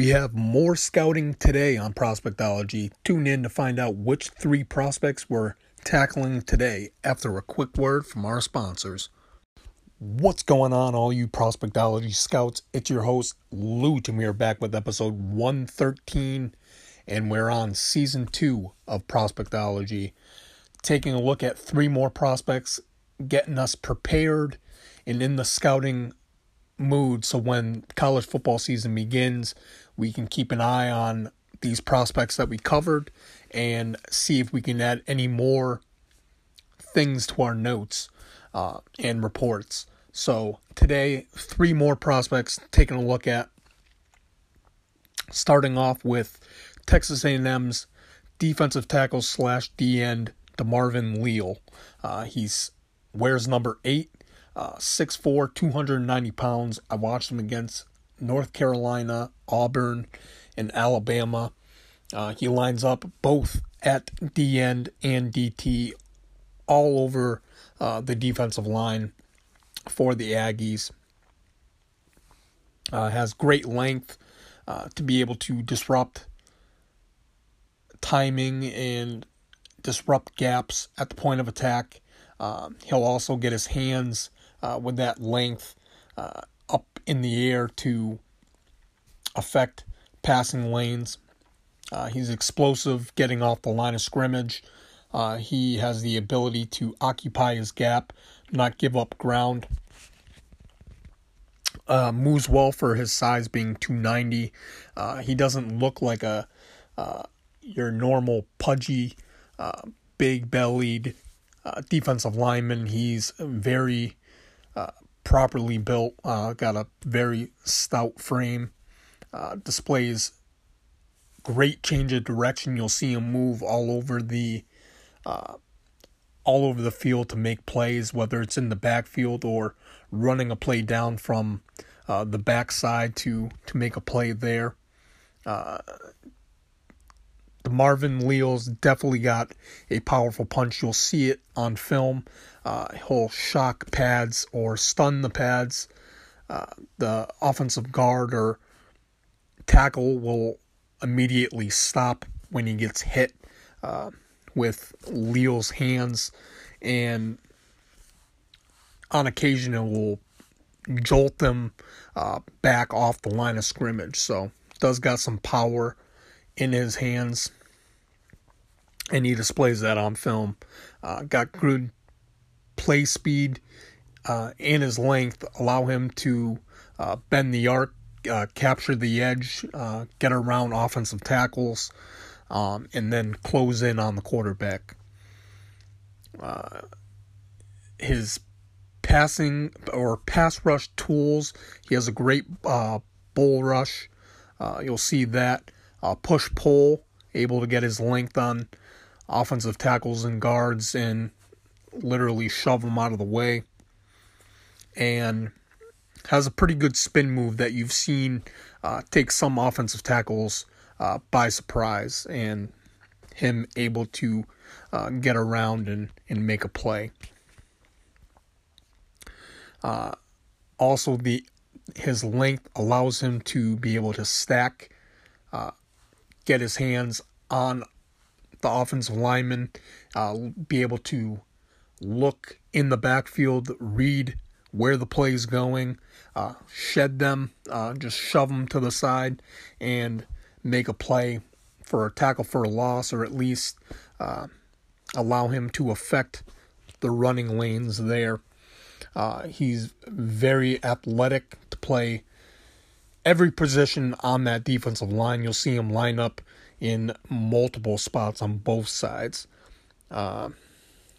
We have more scouting today on Prospectology. Tune in to find out which three prospects we're tackling today after a quick word from our sponsors. What's going on, all you Prospectology scouts? It's your host, Lou Tamir, back with episode 113, and we're on season two of Prospectology, taking a look at three more prospects, getting us prepared and in the scouting mood so when college football season begins, we can keep an eye on these prospects that we covered and see if we can add any more things to our notes uh, and reports. So today, three more prospects taking a look at. Starting off with Texas A&M's defensive tackle slash D end DeMarvin Leal. Uh, he's wears number eight uh, 6'4", 290 pounds. I watched him against North Carolina, Auburn, and Alabama. Uh, he lines up both at D end and DT all over uh, the defensive line for the Aggies. Uh, has great length uh, to be able to disrupt timing and disrupt gaps at the point of attack. Uh, he'll also get his hands uh, with that length uh, up in the air to affect passing lanes. Uh, he's explosive getting off the line of scrimmage. Uh, he has the ability to occupy his gap, not give up ground. Uh, moves well for his size being 290. Uh, he doesn't look like a your normal pudgy, big bellied defensive lineman. He's very properly built, uh, got a very stout frame, uh, displays great change of direction. You'll see him move all over the uh, all over the field to make plays, whether it's in the backfield or running a play down from uh, the backside to to make a play there. Uh, Marvin Leal's definitely got a powerful punch. You'll see it on film. Uh, he'll shock pads or stun the pads. Uh, the offensive guard or tackle will immediately stop when he gets hit uh, with Leal's hands, and on occasion it will jolt them uh, back off the line of scrimmage. So does got some power in his hands, and he displays that on film. Uh, got good play speed uh, and his length allow him to uh, bend the arc, uh, capture the edge, uh, get around offensive tackles, um, and then close in on the quarterback. Uh, his passing or pass rush tools, he has a great bull rush. you'll see that push pull, able to get his length on offensive tackles and guards and literally shove them out of the way. And has a pretty good spin move that you've seen uh, take some offensive tackles uh, by surprise and him able to uh, get around and, and make a play. Uh, also, the his length allows him to be able to stack, uh, get his hands on the offensive lineman, uh, be able to look in the backfield, read where the play is going, uh, shed them, uh, just shove them to the side, and make a play for a tackle for a loss, or at least uh, allow him to affect the running lanes there. Uh, he's very athletic to play every position on that defensive line. You'll see him line up in multiple spots on both sides. Uh,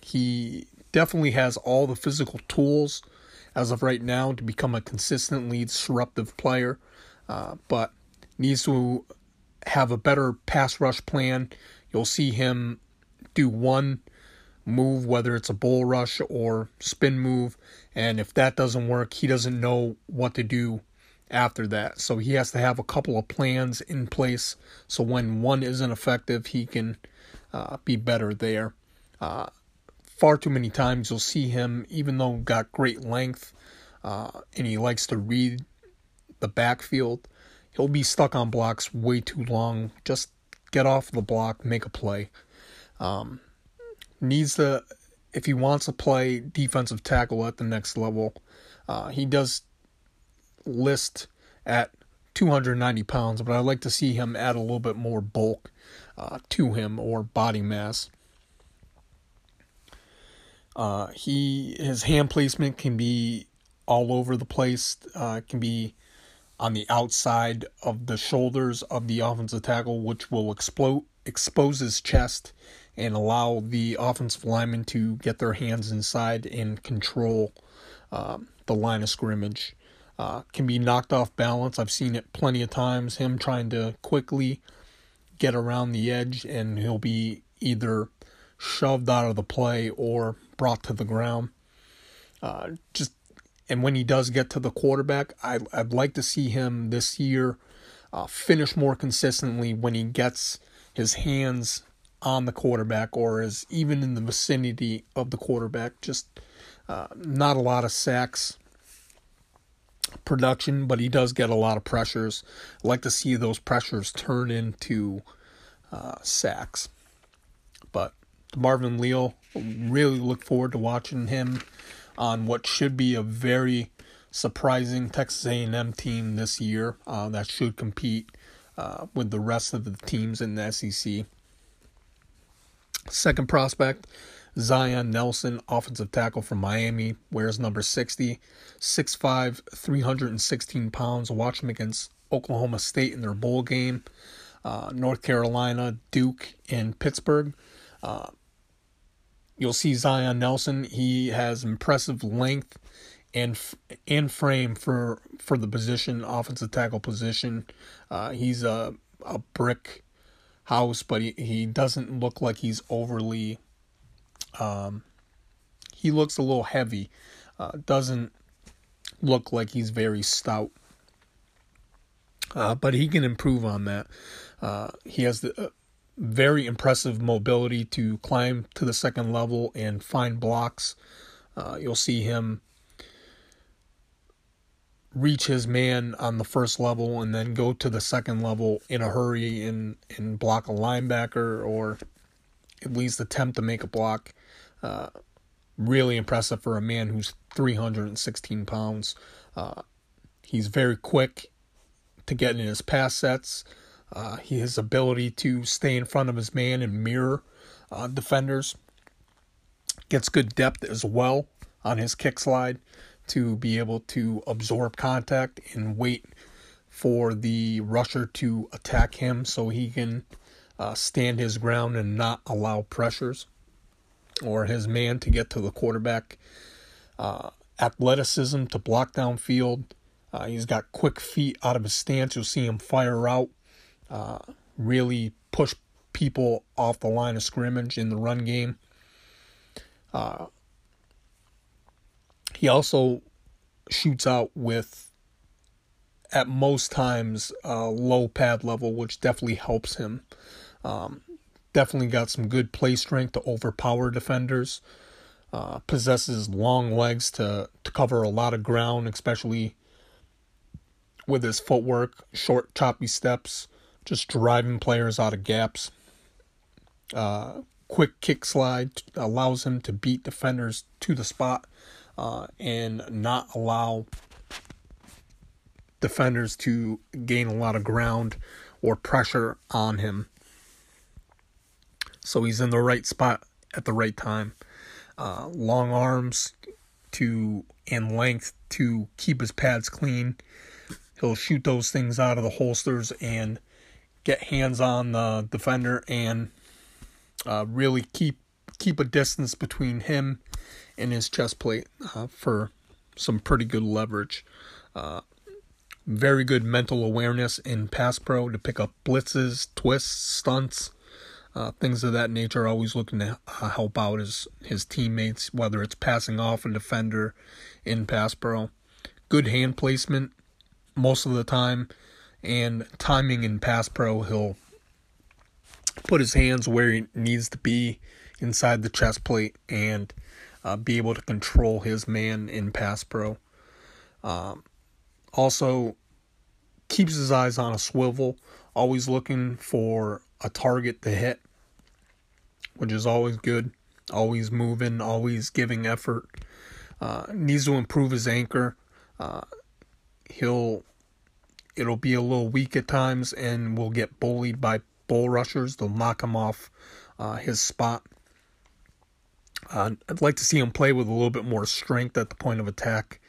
he definitely has all the physical tools as of right now to become a consistently disruptive player, uh, but needs to have a better pass rush plan. You'll see him do one move, whether it's a bull rush or spin move, and if that doesn't work, he doesn't know what to do after that. So he has to have a couple of plans in place so when one isn't effective, he can uh, be better there. Uh, far too many times you'll see him, even though got great length uh, and he likes to read the backfield, he'll be stuck on blocks way too long. Just get off the block, make a play. Um, needs to, if he wants to play defensive tackle at the next level, uh, he does list at 290 pounds, but I'd like to see him add a little bit more bulk uh, to him or body mass. Uh, he his hand placement can be all over the place. Uh, can be on the outside of the shoulders of the offensive tackle, which will explode expose his chest and allow the offensive lineman to get their hands inside and control um, the line of scrimmage. Uh, can be knocked off balance. I've seen it plenty of times. Him trying to quickly get around the edge, and he'll be either shoved out of the play or brought to the ground. Uh, just and when he does get to the quarterback, I, I'd like to see him this year uh, finish more consistently when he gets his hands on the quarterback or is even in the vicinity of the quarterback. Just uh, not a lot of sacks production, but he does get a lot of pressures. I like to see those pressures turn into uh, sacks. But Marvin Leal, really look forward to watching him on what should be a very surprising Texas A&M team this year uh, that should compete uh, with the rest of the teams in the SEC. Second prospect, Zion Nelson, offensive tackle from Miami, wears number 60, 6'5, 316 pounds. Watch him against Oklahoma State in their bowl game, uh, North Carolina, Duke, and Pittsburgh. Uh, you'll see Zion Nelson. He has impressive length and and frame for for the position, offensive tackle position. Uh, he's a a brick house, but he, he doesn't look like he's overly. Um, he looks a little heavy. Uh, doesn't look like he's very stout. Uh, but he can improve on that. Uh, he has the uh, very impressive mobility to climb to the second level and find blocks. Uh, you'll see him reach his man on the first level and then go to the second level in a hurry and, and block a linebacker or at least attempt to make a block. Uh, really impressive for a man who's 316 pounds. Uh, he's very quick to get in his pass sets. Uh, his ability to stay in front of his man and mirror uh, defenders gets good depth as well on his kick slide to be able to absorb contact and wait for the rusher to attack him so he can uh, stand his ground and not allow pressures or his man to get to the quarterback. Uh, athleticism to block downfield. Uh, he's got quick feet out of his stance. You'll see him fire out, uh, really push people off the line of scrimmage in the run game. Uh, he also shoots out with, at most times, a low pad level, which definitely helps him. Um, definitely got some good play strength to overpower defenders. Uh, possesses long legs to, to cover a lot of ground, especially with his footwork, short, choppy steps, just driving players out of gaps. Uh, quick kick slide allows him to beat defenders to the spot uh, and not allow defenders to gain a lot of ground or pressure on him. So he's in the right spot at the right time. Uh, long arms to and length to keep his pads clean. He'll shoot those things out of the holsters and get hands on the defender and uh, really keep keep a distance between him and his chest plate uh, for some pretty good leverage. Uh, very good mental awareness in pass pro to pick up blitzes, twists, stunts, uh, things of that nature. Always looking to uh, help out his his teammates, whether it's passing off a defender in pass pro. Good hand placement most of the time, and timing in pass pro. He'll put his hands where he needs to be inside the chest plate and uh, be able to control his man in pass pro. Um, also, keeps his eyes on a swivel, always looking for a target to hit, which is always good. Always moving, always giving effort. Uh, needs to improve his anchor. Uh, he'll it'll be a little weak at times, and will get bullied by bull rushers. They'll knock him off uh, his spot. Uh, I'd like to see him play with a little bit more strength at the point of attack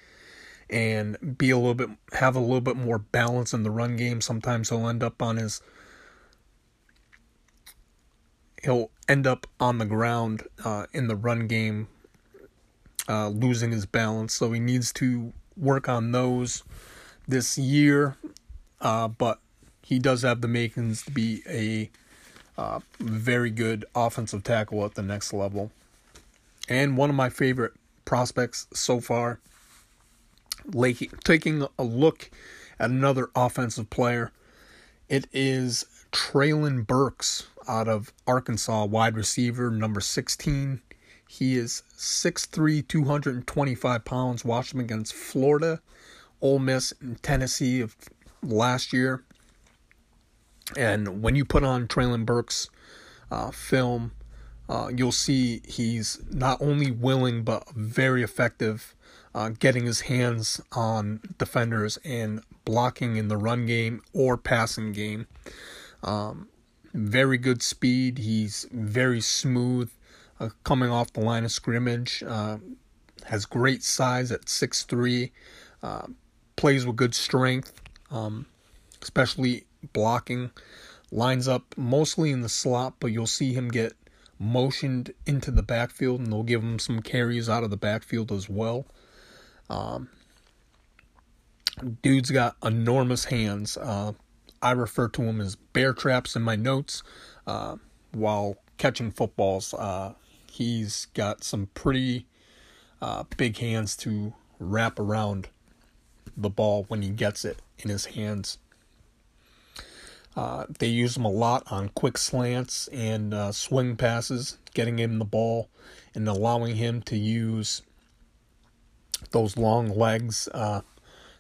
and be a little bit have a little bit more balance in the run game. Sometimes he'll end up on his he'll end up on the ground uh, in the run game, uh, losing his balance. So he needs to work on those this year. Uh, but he does have the makings to be a uh, very good offensive tackle at the next level and one of my favorite prospects so far. Taking a look at another offensive player, it is Treylon Burks out of Arkansas, wide receiver, number 16. He is 6'3, 225 pounds. Watched him against Florida, Ole Miss, and Tennessee of last year. And when you put on Treylon Burks' uh, film, uh, you'll see he's not only willing but very effective uh, getting his hands on defenders and blocking in the run game or passing game. Um, very good speed. He's very smooth uh, coming off the line of scrimmage. Uh, has great size at 6'3. Uh, plays with good strength, um, especially blocking. Lines up mostly in the slot, but you'll see him get motioned into the backfield, and they'll give him some carries out of the backfield as well. Um, dude's got enormous hands. Uh, I refer to him as bear traps in my notes uh, while catching footballs. Uh, he's got some pretty uh, big hands to wrap around the ball when he gets it in his hands. Uh, they use him a lot on quick slants and uh, swing passes, getting him the ball and allowing him to use those long legs. Uh,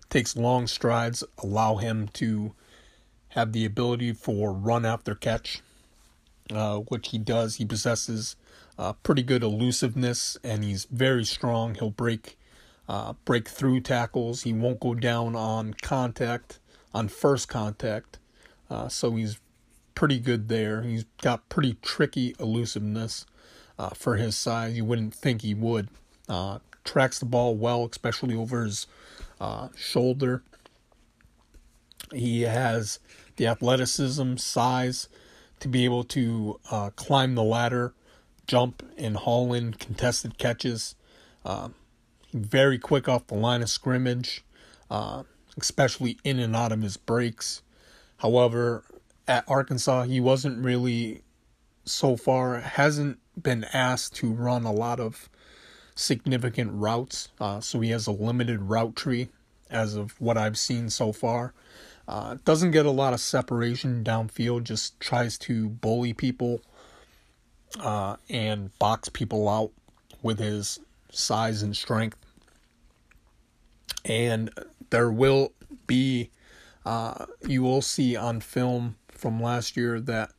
takes long strides, allow him to have the ability for run after catch, uh, which he does. He possesses uh, pretty good elusiveness and he's very strong. He'll break uh, break through tackles. He won't go down on contact on first contact uh, so he's pretty good there. He's got pretty tricky elusiveness uh, for his size. You wouldn't think he would. Uh, tracks the ball well, especially over his uh, shoulder. He has the athleticism, size to be able to uh, climb the ladder, jump, and haul in contested catches. Uh, very quick off the line of scrimmage, especially in and out of his breaks. However, at Arkansas, he wasn't really so far hasn't been asked to run a lot of significant routes. Uh, so he has a limited route tree as of what I've seen so far. Uh, doesn't get a lot of separation downfield, just tries to bully people uh, and box people out with his size and strength. And there will be uh, you will see on film from last year that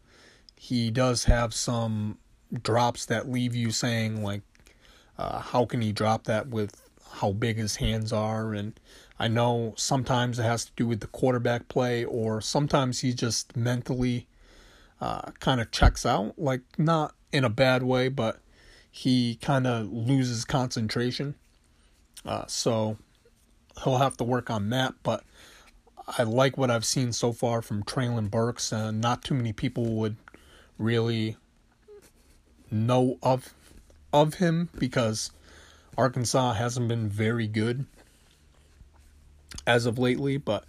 he does have some drops that leave you saying like, uh, how can he drop that with how big his hands are? And I know sometimes it has to do with the quarterback play, or sometimes he just mentally uh, kind of checks out, like not in a bad way, but he kind of loses concentration. Uh, so he'll have to work on that. But I like what I've seen so far from Treylon Burks. Uh, not too many people would really know of of him because Arkansas hasn't been very good as of lately. But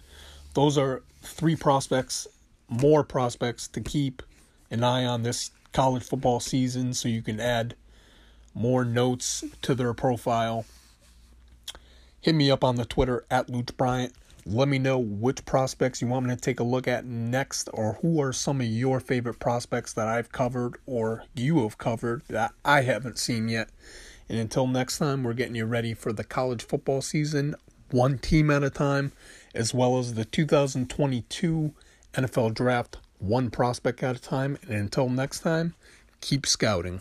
those are three prospects, more prospects to keep an eye on this college football season, so you can add more notes to their profile. Hit me up on the Twitter at Luch Bryant. Let me know which prospects you want me to take a look at next, or who are some of your favorite prospects that I've covered or you have covered that I haven't seen yet. And until next time, we're getting you ready for the college football season one team at a time, as well as the 2022 NFL Draft one prospect at a time. And until next time, keep scouting.